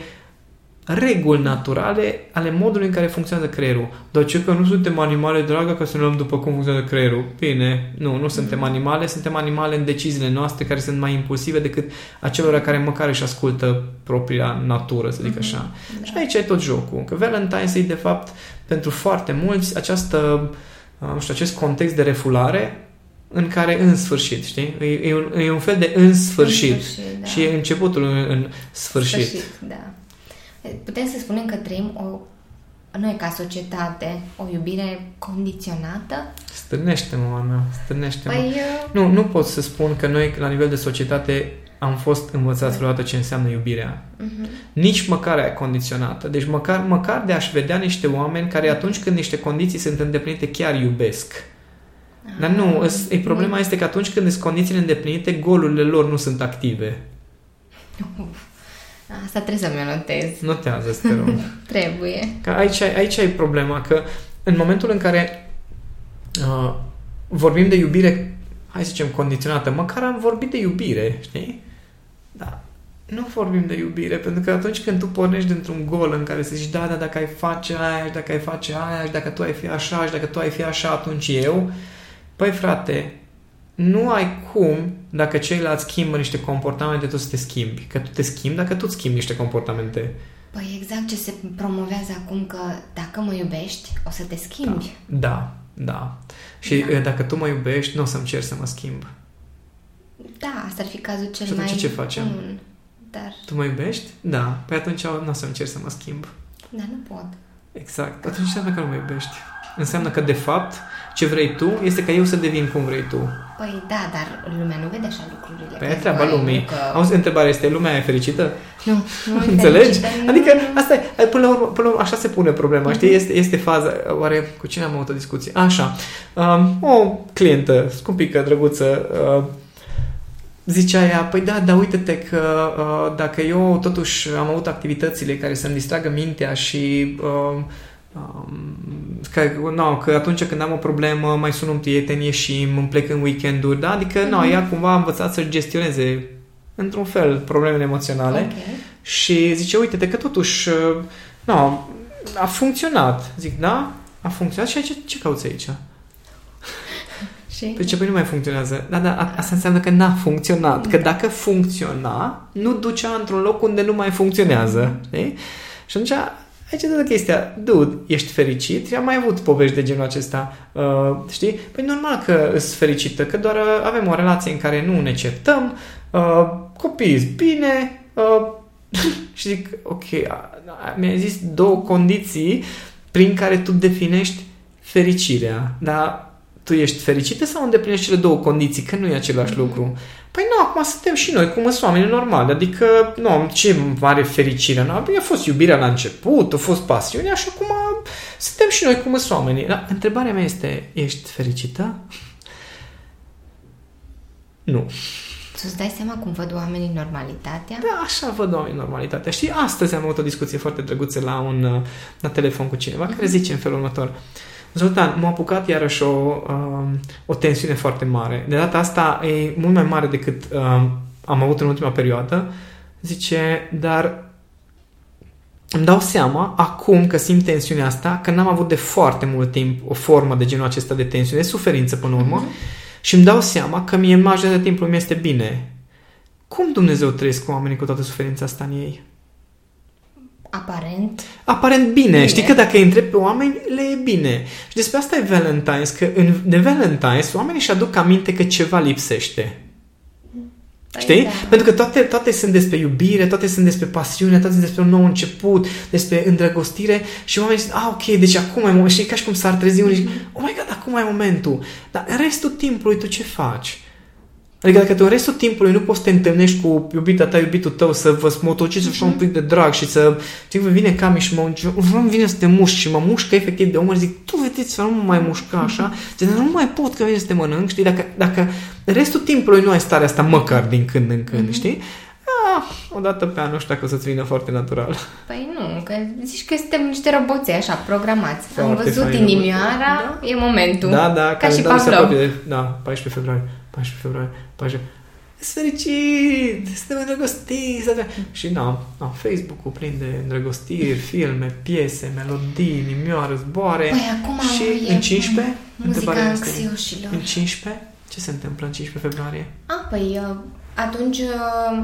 Speaker 1: reguli naturale ale modului în care funcționează creierul. Dar ce că nu suntem animale, dragă, că să ne luăm după cum funcționează creierul. Bine, nu, nu suntem
Speaker 2: Mhm.
Speaker 1: animale, suntem animale în deciziile noastre care sunt mai impulsive decât acelora care măcar își ascultă propria natură, să zic așa.
Speaker 2: Da.
Speaker 1: Și aici e tot jocul. Că Valentine's e, de fapt, pentru foarte mulți, această, uh, nu știu, acest context de refulare în care în sfârșit, știi? E, e, un, e un fel de în sfârșit.
Speaker 2: În sfârșit, da.
Speaker 1: Și e începutul în, în sfârșit.
Speaker 2: sfârșit. Da. Putem să spunem că trăim o, noi ca societate, o iubire condiționată?
Speaker 1: Stârnește-mă, mama mea, stârnește-mă.
Speaker 2: Păi, uh,
Speaker 1: Nu, nu pot să spun că noi, la nivel de societate, am fost învățați vreodată ce înseamnă iubirea.
Speaker 2: uh-huh.
Speaker 1: Nici măcar aia condiționată. Deci măcar, măcar de a-și vedea niște oameni care atunci când niște condiții sunt îndeplinite chiar iubesc. Dar nu, îs- e, problema este că atunci când sunt condițiile îndeplinite, golurile lor nu sunt active.
Speaker 2: Asta trebuie să mi-o notez.
Speaker 1: Notează, te rog. [LAUGHS]
Speaker 2: Trebuie.
Speaker 1: Că aici, ai- aici e problema, că în momentul în care uh, vorbim de iubire, hai să zicem, condiționată, măcar am vorbit de iubire, știi? Dar nu vorbim de iubire, pentru că atunci când tu pornești dintr-un gol în care să zici, da, da, dacă ai face aia, și dacă ai face aia, și dacă tu ai fi așa, și dacă tu ai fi așa, atunci eu, păi frate, nu ai cum, dacă ceilalți schimbă niște comportamente, tu să te schimbi. Că tu te schimbi dacă tu îți schimbi niște comportamente.
Speaker 2: Păi exact ce se promovează acum că dacă mă iubești, o să te schimbi.
Speaker 1: Da, da. Și
Speaker 2: Da.
Speaker 1: da. dacă tu mă iubești, nu o să-mi cer să mă schimb.
Speaker 2: Da, asta ar fi cazul cel
Speaker 1: Și atunci
Speaker 2: mai
Speaker 1: ce facem?
Speaker 2: comun. Dar,
Speaker 1: Tu mă iubești? Da. Păi atunci nu o să-mi cer să mă schimb.
Speaker 2: da, nu pot.
Speaker 1: Exact. Atunci înseamnă că nu mă iubești. Înseamnă că, de fapt, ce vrei tu este ca eu să devin cum vrei tu.
Speaker 2: Păi da, dar lumea nu vede așa lucrurile.
Speaker 1: Păi e
Speaker 2: Că
Speaker 1: treaba
Speaker 2: ai,
Speaker 1: lumii.
Speaker 2: nu Că...
Speaker 1: Auzi, întrebarea este, lumea e fericită?
Speaker 2: Nu, nu [LAUGHS]
Speaker 1: Înțelegi?
Speaker 2: fericită, nu.
Speaker 1: Adică asta e, până la urmă, până la urmă așa se pune problema,
Speaker 2: Mhm.
Speaker 1: știi? Este, este faza, oare cu cine am avut o discuție? Așa, um, o clientă scumpică, drăguță, uh, zicea ea, păi da, dar uite-te că uh, dacă eu totuși am avut activitățile care să-mi distragă mintea și uh, um, că, no, că atunci când am o problemă mai sun un prieten, ieșim, îmi plec în weekenduri, da? Adică, mm-hmm. no,
Speaker 2: Mhm.
Speaker 1: ea cumva a învățat să-și gestioneze într-un fel problemele emoționale.
Speaker 2: Ok.
Speaker 1: Și zice, uite-te că totuși, uh, nu, a funcționat. Zic, da? A funcționat și ce, ce cauți aici? [LAUGHS]
Speaker 2: Și?
Speaker 1: Păi ce, păi nu mai funcționează. Da, da, a- asta înseamnă că n-a funcționat. Că dacă funcționa, nu ducea într-un loc unde nu mai funcționează. Știi? Și atunci, aici e toată chestia. Dude, ești fericit? Eu am mai avut povești de genul acesta. Uh, știi? Păi normal că sunt fericită, că doar uh, avem o relație în care nu ne certăm, uh, copiii sunt bine, uh, [LAUGHS] și zic, ok, a, a, mi-ai zis două condiții prin care tu definești fericirea, dar tu ești fericită sau îndeplinești cele două condiții, că nu e același lucru. Păi nu, acum suntem și noi, cum sunt oameni normali, adică, nu, ce mare fericire, nu, a fost iubirea la început, a fost pasiunea și acum suntem și noi, cum sunt oamenii. Dar întrebarea mea este, ești fericită? Nu.
Speaker 2: Tu îți dai seama cum văd oamenii normalitatea?
Speaker 1: Da, așa văd oamenii normalitatea. Și astăzi am avut o discuție foarte drăguță la un uh, la telefon cu cineva care zice în felul următor. Zoltan, m-a apucat iarăși o, uh, o tensiune foarte mare. De data asta e mult mai mare decât uh, am avut în ultima perioadă. Zice, dar îmi dau seama acum că simt tensiunea asta, că n-am avut de foarte mult timp o formă de genul acesta de tensiune, de suferință până la urmă, și îmi dau seama că mie majoritatea timpului mi este bine. Cum Dumnezeu trăiesc cu oamenii cu toată suferința asta în ei?
Speaker 2: Aparent.
Speaker 1: Aparent bine.
Speaker 2: Bine.
Speaker 1: Știi că dacă îi întrebi pe oameni, le e bine. Și despre asta e Valentine's, că în, de Valentine's oamenii își aduc aminte că ceva lipsește.
Speaker 2: Păi
Speaker 1: Știi?
Speaker 2: da.
Speaker 1: Pentru că toate, toate sunt despre iubire, toate sunt despre pasiune, toate sunt despre un nou început, despre îndrăgostire și oamenii zic, ah, ok, deci acum e momentul. Știi, ca și cum s-ar trezi unii și zic, oh my god, acum e momentul. Dar în restul timpului tu ce faci? Adică dacă tu în restul timpului nu poți să te întâlnești cu iubita ta, iubitul tău, să vă smotociți așa un pic de drag și să... Știi, vă vine Cami și mă... Vreau vine să te mușc și mă mușcă efectiv de umăr, zic, tu vedeți să nu mă mai mușca așa, zic, nu mai pot că vine să te mănânc, știi, dacă, dacă restul timpului nu ai starea asta măcar din când în când, știi? Ah, o dată pe an, nu știu dacă o să-ți vină foarte natural.
Speaker 2: Păi nu, că zici că suntem niște roboței așa, programați. Am
Speaker 1: Foarte
Speaker 2: văzut
Speaker 1: fain,
Speaker 2: inimioara, e momentul.
Speaker 1: Da, da,
Speaker 2: Ca și
Speaker 1: calendarul se
Speaker 2: Pavlov.
Speaker 1: apropie de, da, 14 februarie, 14 februarie, 14 sunt fericit, suntem îndrăgostiți. Și da, da Facebook-ul plin de îndrăgostiri, filme, piese, melodii, nimioară, zboare.
Speaker 2: Păi acum
Speaker 1: și
Speaker 2: e
Speaker 1: în 15?
Speaker 2: Muzica
Speaker 1: este,
Speaker 2: anxioșilor.
Speaker 1: În 15? Ce se întâmplă în 15 februarie?
Speaker 2: A, păi uh, atunci uh,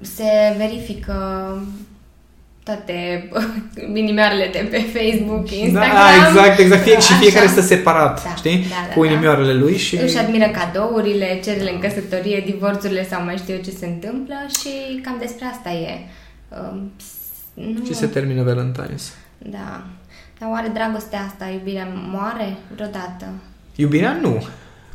Speaker 2: se verifică toate [LAUGHS] inimioarele de pe Facebook, Instagram.
Speaker 1: Da, exact, exact. Fie, și fiecare
Speaker 2: Așa.
Speaker 1: stă separat,
Speaker 2: Da,
Speaker 1: știi?
Speaker 2: da, da,
Speaker 1: Cu
Speaker 2: da.
Speaker 1: inimioarele lui și...
Speaker 2: Își admiră cadourile, cererile în căsătorie, divorțurile sau mai știu eu ce se întâmplă și cam despre asta e. Um, nu,
Speaker 1: Și se termină Valentine's.
Speaker 2: Da. Dar oare dragostea asta, iubirea, moare vreodată?
Speaker 1: Iubirea nu.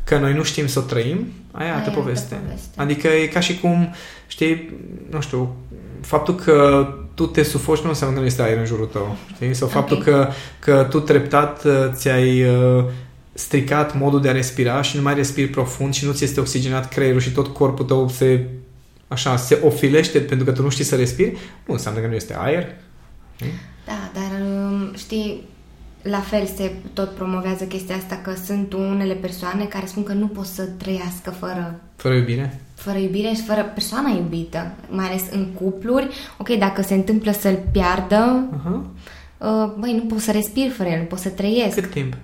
Speaker 1: Că noi nu știm să o trăim, aia e
Speaker 2: Aia
Speaker 1: altă
Speaker 2: e altă
Speaker 1: poveste.
Speaker 2: poveste.
Speaker 1: Adică e ca și cum, știi, nu știu, faptul că tu te sufoci nu înseamnă că nu este aer în jurul tău, știi? Sau faptul
Speaker 2: Ok.
Speaker 1: că, că tu treptat uh, ți-ai uh, stricat modul de a respira și nu mai respiri profund și nu ți este oxigenat creierul și tot corpul tău se așa, se ofilește pentru că tu nu știi să respiri, nu înseamnă că nu este aer. știi?
Speaker 2: Da, dar um, știi, la fel se tot promovează chestia asta că sunt unele persoane care spun că nu pot să trăiască fără
Speaker 1: Fără iubire.
Speaker 2: Fără iubire și fără persoana iubită, mai ales în cupluri. Ok, dacă se întâmplă să-l piardă,
Speaker 1: Aha.
Speaker 2: uh, băi, nu pot să respir fără el, nu pot să trăiesc.
Speaker 1: Cât timp?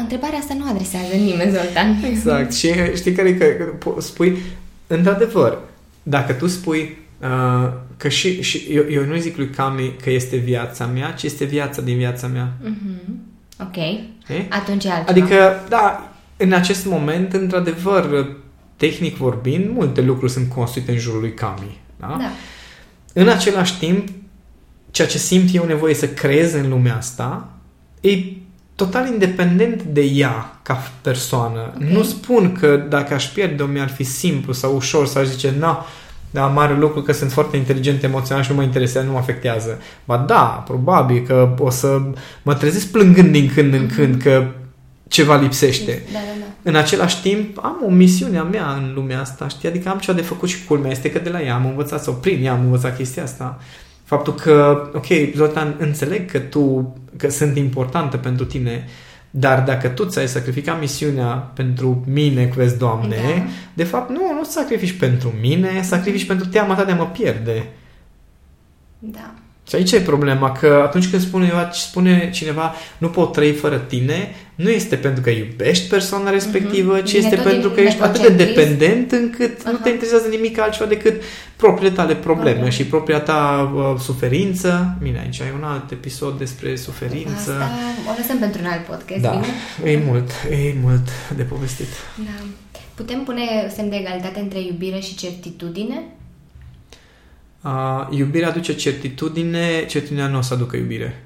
Speaker 2: Întrebarea asta nu adresează nimeni, Zoltan. [LAUGHS]
Speaker 1: Exact. Și știi care e că, că po- spui, într-adevăr, dacă tu spui uh, că și, și eu, eu nu zic lui Cami că este viața mea, ci este viața din viața mea.
Speaker 2: Mhm. Ok.
Speaker 1: Știi?
Speaker 2: Atunci e altceva.
Speaker 1: Adică, da, în acest moment, într-adevăr, tehnic vorbind, multe lucruri sunt construite în jurul lui Cami. Da?
Speaker 2: Da.
Speaker 1: În același timp, ceea ce simt eu nevoie să creez în lumea asta e total independent de ea ca persoană.
Speaker 2: Ok.
Speaker 1: Nu spun că dacă aș pierde-o mi-ar fi simplu sau ușor să aș zice, na, da, mare lucru că sunt foarte inteligent emoțional și nu mă interesează, nu mă afectează. Ba da, probabil că o să mă trezesc plângând din când în când că ceva lipsește.
Speaker 2: Da, da, da.
Speaker 1: În același timp, am o misiune a mea în lumea asta, știi? Adică am ceva de făcut și culmea este că de la ea am învățat sau prin ea am învățat chestia asta. Faptul că, ok, Zoltan, înțeleg că tu, că sunt importantă pentru tine, dar dacă tu ți-ai sacrificat misiunea pentru mine, cu vezi, Doamne,
Speaker 2: Da.
Speaker 1: de fapt, nu, nu sacrifici pentru mine, sacrifici pentru teama ta de a mă pierde.
Speaker 2: Da.
Speaker 1: Și aici e problema, că atunci când spune, cineva- spune cineva nu pot trăi fără tine, nu este pentru că iubești persoana respectivă, ci
Speaker 2: Vine
Speaker 1: este
Speaker 2: tot
Speaker 1: pentru
Speaker 2: din
Speaker 1: că ești atât de
Speaker 2: egocentrism.
Speaker 1: dependent încât nu
Speaker 2: Aha.
Speaker 1: te interesează nimic altceva decât propriile tale probleme
Speaker 2: Probleme.
Speaker 1: și propria ta uh, suferință. Bine, aici ai un alt episod despre suferință.
Speaker 2: Asta o lăsăm pentru un alt podcast,
Speaker 1: da,
Speaker 2: bine?
Speaker 1: e mult, e mult de povestit.
Speaker 2: Da. Putem pune semn de egalitate între iubire și certitudine?
Speaker 1: Uh, iubirea aduce certitudine, certitudinea nu o să aducă iubire.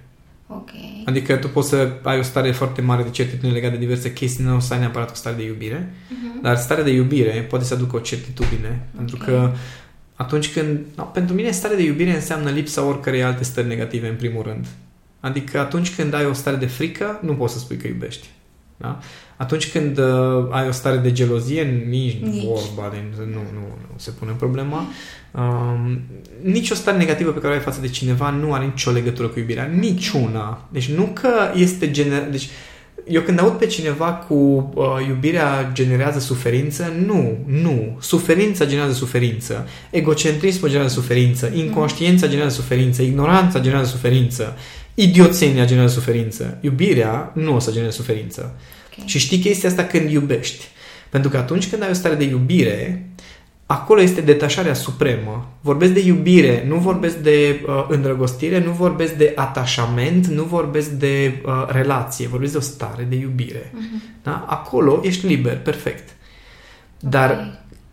Speaker 2: Ok.
Speaker 1: Adică tu poți să ai o stare foarte mare de certitudine legată de diverse chestii, nu o să ai neapărat o stare de iubire,
Speaker 2: Mhm.
Speaker 1: dar starea de iubire poate să aducă o certitudine. Pentru că atunci când... No, pentru mine starea de iubire înseamnă lipsa oricărei alte stări negative, în primul rând. Adică atunci când ai o stare de frică, nu poți să spui că iubești. Da? Atunci când uh, ai o stare de gelozie, nici,
Speaker 2: Nici.
Speaker 1: vorba, de, nu, nu, nu se pune problema. Um, nici o stare negativă pe care o ai față de cineva nu are nicio legătură cu iubirea. Niciuna. Deci nu că este gener... Deci eu când aud pe cineva cu uh, iubirea generează suferință, nu, nu. Suferința generează suferință. Egocentrismul generează suferință. Inconștiența generează suferință. Ignoranța generează suferință. Idioțenia generează suferință. Iubirea nu o să genereze suferință.
Speaker 2: Ok.
Speaker 1: Și știi chestia asta când iubești. Pentru că atunci când ai o stare de iubire, acolo este detașarea supremă. Vorbesc de iubire, nu vorbesc de uh, îndrăgostire, nu vorbesc de atașament, nu vorbesc de uh, relație, vorbesc de o stare de iubire.
Speaker 2: Mhm.
Speaker 1: Da? Acolo ești liber, perfect. Dar
Speaker 2: Ok.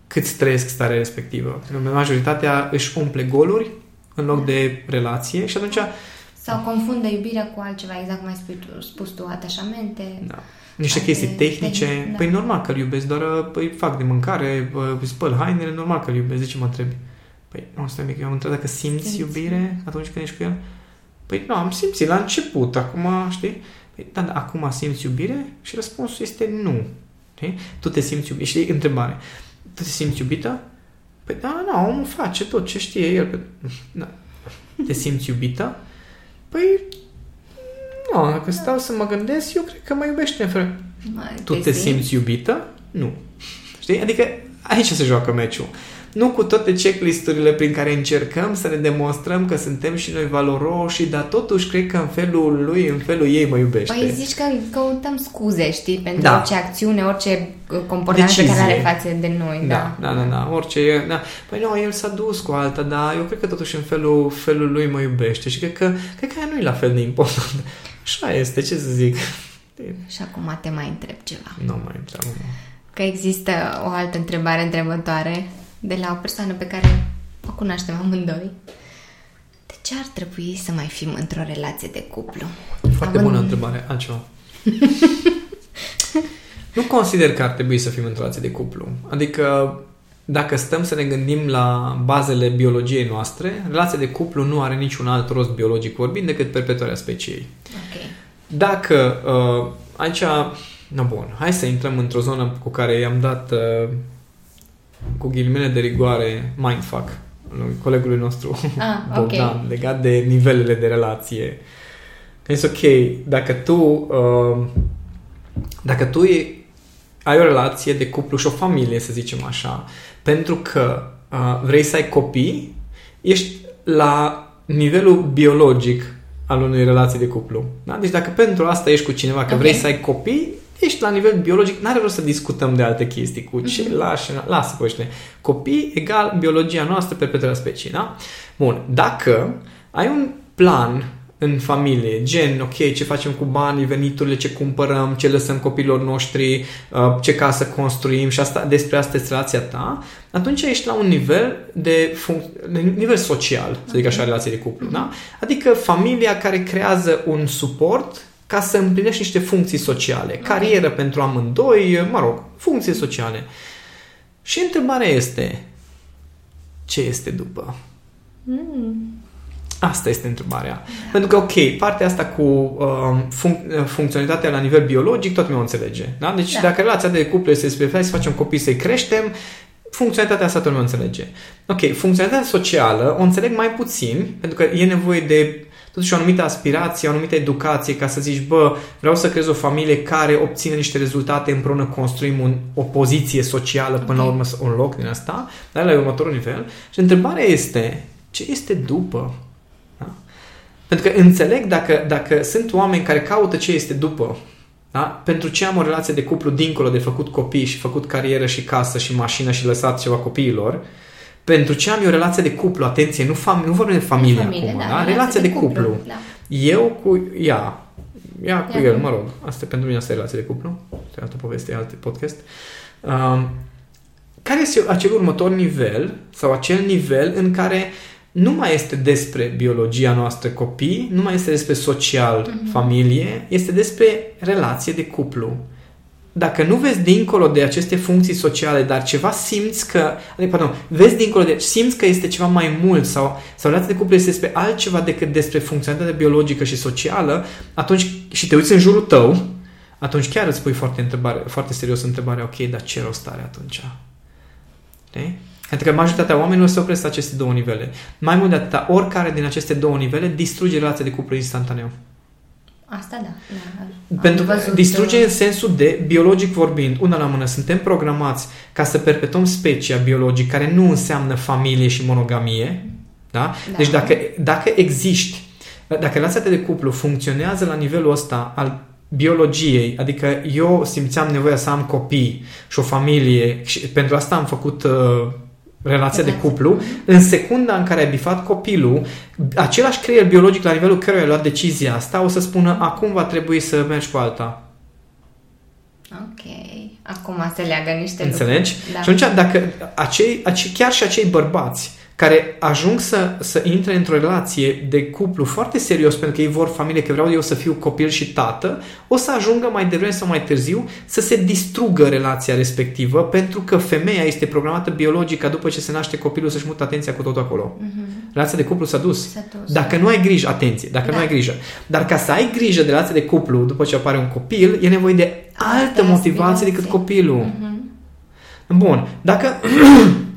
Speaker 1: cât trăiesc starea respectivă? Majoritatea își umple goluri în loc de relație și atunci
Speaker 2: Sau confundă iubirea cu altceva, exact cum ai spus tu, spus tu atașamente.
Speaker 1: Da. Niște
Speaker 2: Alte
Speaker 1: chestii tehnice.
Speaker 2: tehnici, da.
Speaker 1: Păi normal că îl iubesc, doar păi, fac de mâncare, bă, îi spăl hainele, normal că îl iubesc. De ce mă întrebi? Păi, nu, stai mic, eu am întrebat dacă simți,
Speaker 2: Simți.
Speaker 1: iubire atunci când ești cu el? Păi nu, am simțit la început, acum, știi? Păi, da, da, acum simți iubire? Și răspunsul este nu. Știi? Tu te simți iubit. Știi, întrebare. Tu te simți iubită? Păi da, nu, omul face tot ce știe el. Că... Da. Te simți iubită? Păi, nu, dacă stau să mă gândesc, eu cred că mă iubește. Fără...
Speaker 2: Mai
Speaker 1: Tu te simți iubită? Nu. Știi? Adică aici se joacă meciul. Nu cu toate checklisturile prin care încercăm să ne demonstrăm că suntem și noi valoroși, dar totuși cred că în felul lui, în felul ei mă iubește.
Speaker 2: Păi zici că căutăm scuze, știi, pentru
Speaker 1: Da.
Speaker 2: orice acțiune, orice uh, comportament pe care
Speaker 1: Decizie.
Speaker 2: are față de noi.
Speaker 1: Da, da, da, da, orice e, da. Păi nu, el s-a dus cu alta, dar eu cred că totuși în felul, felul lui mă iubește și cred că, cred că aia nu e la fel de important. [LAUGHS] Așa este, ce să zic.
Speaker 2: Și acum te mai întreb ceva.
Speaker 1: Nu mai întreabă, mă.
Speaker 2: Că există o altă întrebare întrebătoare de la o persoană pe care o cunoaștem amândoi. De ce ar trebui să mai fim într-o relație de cuplu?
Speaker 1: Foarte bună întrebare. Altceva. [LAUGHS] nu consider că ar trebui să fim într-o relație de cuplu. Adică, dacă stăm să ne gândim la bazele biologiei noastre, relația de cuplu nu are niciun alt rost biologic vorbind decât perpetuarea speciei.
Speaker 2: Ok.
Speaker 1: Dacă uh, aici, no bun, hai să intrăm într-o zonă cu care i-am dat uh, cu ghilimele de rigoare mindfuck lui colegului nostru
Speaker 2: Ah, [LAUGHS] ok.
Speaker 1: Bogdan legat de nivelele de relație. Este ok, dacă tu uh, dacă tu e- ai o relație de cuplu și o familie, să zicem așa, pentru că uh, vrei să ai copii, ești la nivelul biologic al unei relații de cuplu. Da? Deci dacă pentru asta ești cu cineva, că
Speaker 2: Ok.
Speaker 1: vrei să ai copii, ești la nivel biologic, n-are rost să discutăm de alte chestii cu ce
Speaker 2: Mhm.
Speaker 1: lași, lasă pe ăștia. Copii egal biologia noastră, perpetuarea speciei, da? Bun, dacă ai un plan în familie, gen, ok, ce facem cu banii, veniturile, ce cumpărăm, ce lăsăm copiilor noștri, uh, ce casă construim și asta, despre asta este relația ta, atunci ești la un nivel de, func- de nivel social, să zic așa, relație de cuplu, da? Adică familia care creează un suport ca să împlinești niște funcții sociale, carieră pentru amândoi, mă rog, funcții sociale. Și întrebarea este, ce este după? Asta este întrebarea. Pentru că, ok, partea asta cu um, func- funcționalitatea la nivel biologic, tot lumea o înțelege. Da? Deci
Speaker 2: Da.
Speaker 1: dacă relația de cuplu este despre hai să facem copii, să-i creștem, funcționalitatea asta tot lumea o înțelege. Ok, funcționalitatea socială o înțeleg mai puțin, pentru că e nevoie de totuși o anumită aspirație, o anumită educație ca să zici, bă, vreau să creez o familie care obține niște rezultate, împreună construim un, o poziție socială, până la
Speaker 2: Ok.
Speaker 1: urmă un loc din asta, dar la următorul nivel. Și întrebarea este, ce este după? Da? Pentru că înțeleg dacă, dacă sunt oameni care caută ce este după, da? pentru ce am o relație de cuplu dincolo de făcut copii și făcut carieră și casă și mașină și lăsat ceva copiilor, pentru ce am eu o relație de cuplu, atenție, nu, fam- nu vorbim de familie,
Speaker 2: Familie,
Speaker 1: acum,
Speaker 2: da,
Speaker 1: da? relație de cuplu.
Speaker 2: Da.
Speaker 1: Eu cu ea, ea cu
Speaker 2: Ea
Speaker 1: el,
Speaker 2: cu-
Speaker 1: mă rog, asta pentru mine asta e relație de cuplu, este altă poveste, alt podcast. Um, care este acel următor nivel sau acel nivel în care nu mai este despre biologia noastră copii, nu mai este despre social,
Speaker 2: Mhm.
Speaker 1: familie, este despre relație de cuplu. Dacă nu vezi dincolo de aceste funcții sociale, dar ceva simți că, adică, pardon, vezi dincolo de, simți că este ceva mai mult sau, sau relația de cuplu este despre altceva decât despre funcționalitatea biologică și socială, atunci, și te uiți în jurul tău, atunci chiar îți pui foarte, întrebare, foarte serios întrebarea, ok, dar ce rost are atunci? Știi? Pentru că majoritatea oamenilor se opresc la aceste două nivele. Mai mult de atâta, oricare din aceste două nivele distruge relația de cuplu instantaneu.
Speaker 2: Asta da. da. Am
Speaker 1: Pentru că
Speaker 2: văzut,
Speaker 1: distruge
Speaker 2: uh,
Speaker 1: în sensul de, biologic vorbind, una la mână, suntem programați ca să perpetuăm specia biologic, care nu înseamnă familie și monogamie. Da?
Speaker 2: Da.
Speaker 1: Deci dacă, dacă existi, dacă relația ta de cuplu funcționează la nivelul ăsta al biologiei, adică eu simțeam nevoia să am copii și o familie și pentru asta am făcut uh, relația de
Speaker 2: Relație.
Speaker 1: cuplu, în secunda în care ai bifat copilul, același creier biologic la nivelul căruia ai luat decizia asta o să spună acum va trebui să mergi cu alta.
Speaker 2: Ok. Acum se leagă niște
Speaker 1: Înțelegi?
Speaker 2: lucruri. Da.
Speaker 1: Și atunci, dacă acei, acei, chiar și acei bărbați care ajung să, să intre într-o relație de cuplu foarte serios pentru că ei vor familie, că vreau eu să fiu copil și tată, o să ajungă mai devreme sau mai târziu să se distrugă relația respectivă pentru că femeia este programată biologic ca după ce se naște copilul să-și mută atenția cu totul acolo.
Speaker 2: Mhm.
Speaker 1: Relația de cuplu s-a dus.
Speaker 2: S-a dus.
Speaker 1: Dacă nu ai grijă, atenție, dacă
Speaker 2: Da.
Speaker 1: nu ai grijă. Dar ca să ai grijă de relația de cuplu după ce apare un copil, e nevoie de altă
Speaker 2: Alte
Speaker 1: motivație
Speaker 2: aspirații.
Speaker 1: decât copilul.
Speaker 2: Mhm.
Speaker 1: Bun, dacă, [CLEARS THROAT]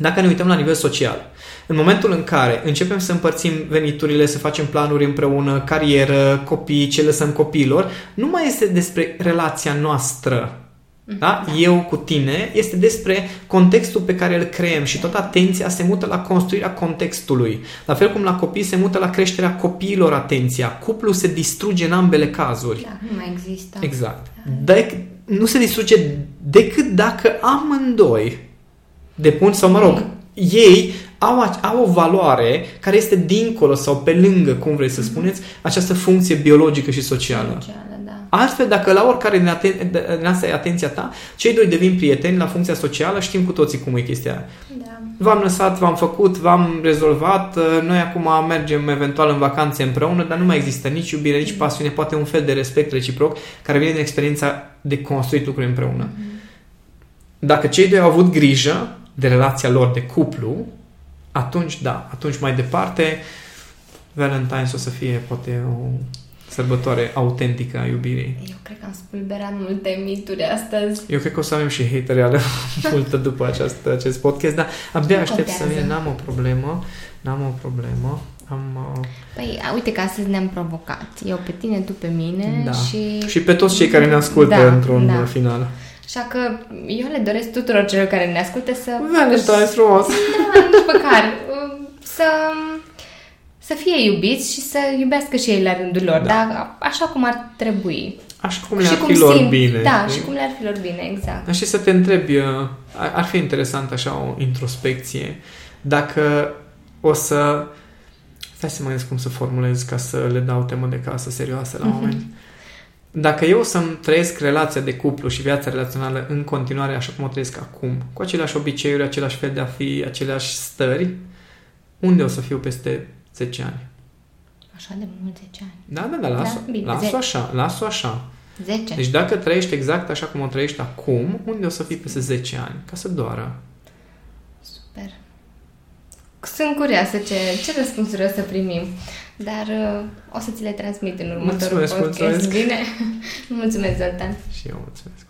Speaker 1: dacă ne uităm la nivel social, în momentul în care începem să împărțim veniturile, să facem planuri împreună, carieră, copii, ce lăsăm copiilor, nu mai este despre relația noastră Da? Eu cu tine este despre contextul pe care îl creăm și toată atenția se mută la construirea contextului. La fel cum la copii se mută la creșterea copiilor atenția. Cuplul se distruge în ambele cazuri.
Speaker 2: Da, nu mai există.
Speaker 1: Exact. De, nu se distruge decât dacă amândoi depun, sau mă rog, ei au, au o valoare care este dincolo sau pe lângă, cum vreți să spuneți, această funcție biologică și socială.
Speaker 2: Socială, da.
Speaker 1: Altfel, dacă la oricare din, aten- din asta e atenția ta, cei doi devin prieteni la funcția socială, știm cu toții cum e chestia aia.
Speaker 2: da.
Speaker 1: V-am lăsat, v-am făcut, v-am rezolvat, noi acum mergem eventual în vacanțe împreună, dar nu mai există nici iubire, nici pasiune, poate un fel de respect reciproc care vine din experiența de construit lucruri împreună. Dacă cei doi au avut grijă de relația lor de cuplu, atunci da, atunci mai departe Valentine's o să fie poate o sărbătoare autentică a iubirii.
Speaker 2: Eu cred că am spulberat multe mituri astăzi.
Speaker 1: Eu cred că o să avem și hatereală [LAUGHS] multă după această, acest podcast, dar abia
Speaker 2: Nu
Speaker 1: aștept să
Speaker 2: contează.
Speaker 1: vină, n-am o problemă, n-am o problemă. Am, uh,
Speaker 2: Păi, a, uite că astăzi ne-am provocat. Eu pe tine, tu pe mine
Speaker 1: da.
Speaker 2: și...
Speaker 1: și pe toți cei care ne ascultă
Speaker 2: Da,
Speaker 1: într-un
Speaker 2: da.
Speaker 1: final.
Speaker 2: Așa că eu le doresc tuturor celor care ne ascultă să...
Speaker 1: Valentine's frumos! [LAUGHS]
Speaker 2: Da, nici măcar. um, Să, să fie iubiți și să iubească și ei la rândul lor,
Speaker 1: Da.
Speaker 2: da. așa cum ar trebui.
Speaker 1: Așa cum le-ar fi lor bine.
Speaker 2: Da,
Speaker 1: știi?
Speaker 2: și cum le-ar fi lor bine, exact.
Speaker 1: Dar și să te întrebi, uh, ar ar fi interesant așa o introspecție, dacă o să... Stai să mă gândesc cum să formulez ca să le dau temă de casă serioasă la moment. Dacă eu o să-mi trăiesc relația de cuplu și viața relațională în continuare așa cum o trăiesc acum, cu aceleași obiceiuri, același fel de a fi, aceleași stări, unde o să fiu peste 10 ani?
Speaker 2: Așa de mult, 10 ani.
Speaker 1: Da, da, da, las-o,
Speaker 2: bine,
Speaker 1: las-o
Speaker 2: zece.
Speaker 1: așa, las-o așa.
Speaker 2: 10.
Speaker 1: Deci dacă trăiești exact așa cum o trăiești acum, unde o să fii peste 10 ani? Ca să doară.
Speaker 2: Super. Sunt curioasă ce, ce răspunsuri o să primim, dar uh, o să ți le transmit în următorul
Speaker 1: Mulțumesc,
Speaker 2: podcast.
Speaker 1: mulțumesc.
Speaker 2: Bine? [LAUGHS] mulțumesc, Zoltan.
Speaker 1: Și eu mulțumesc.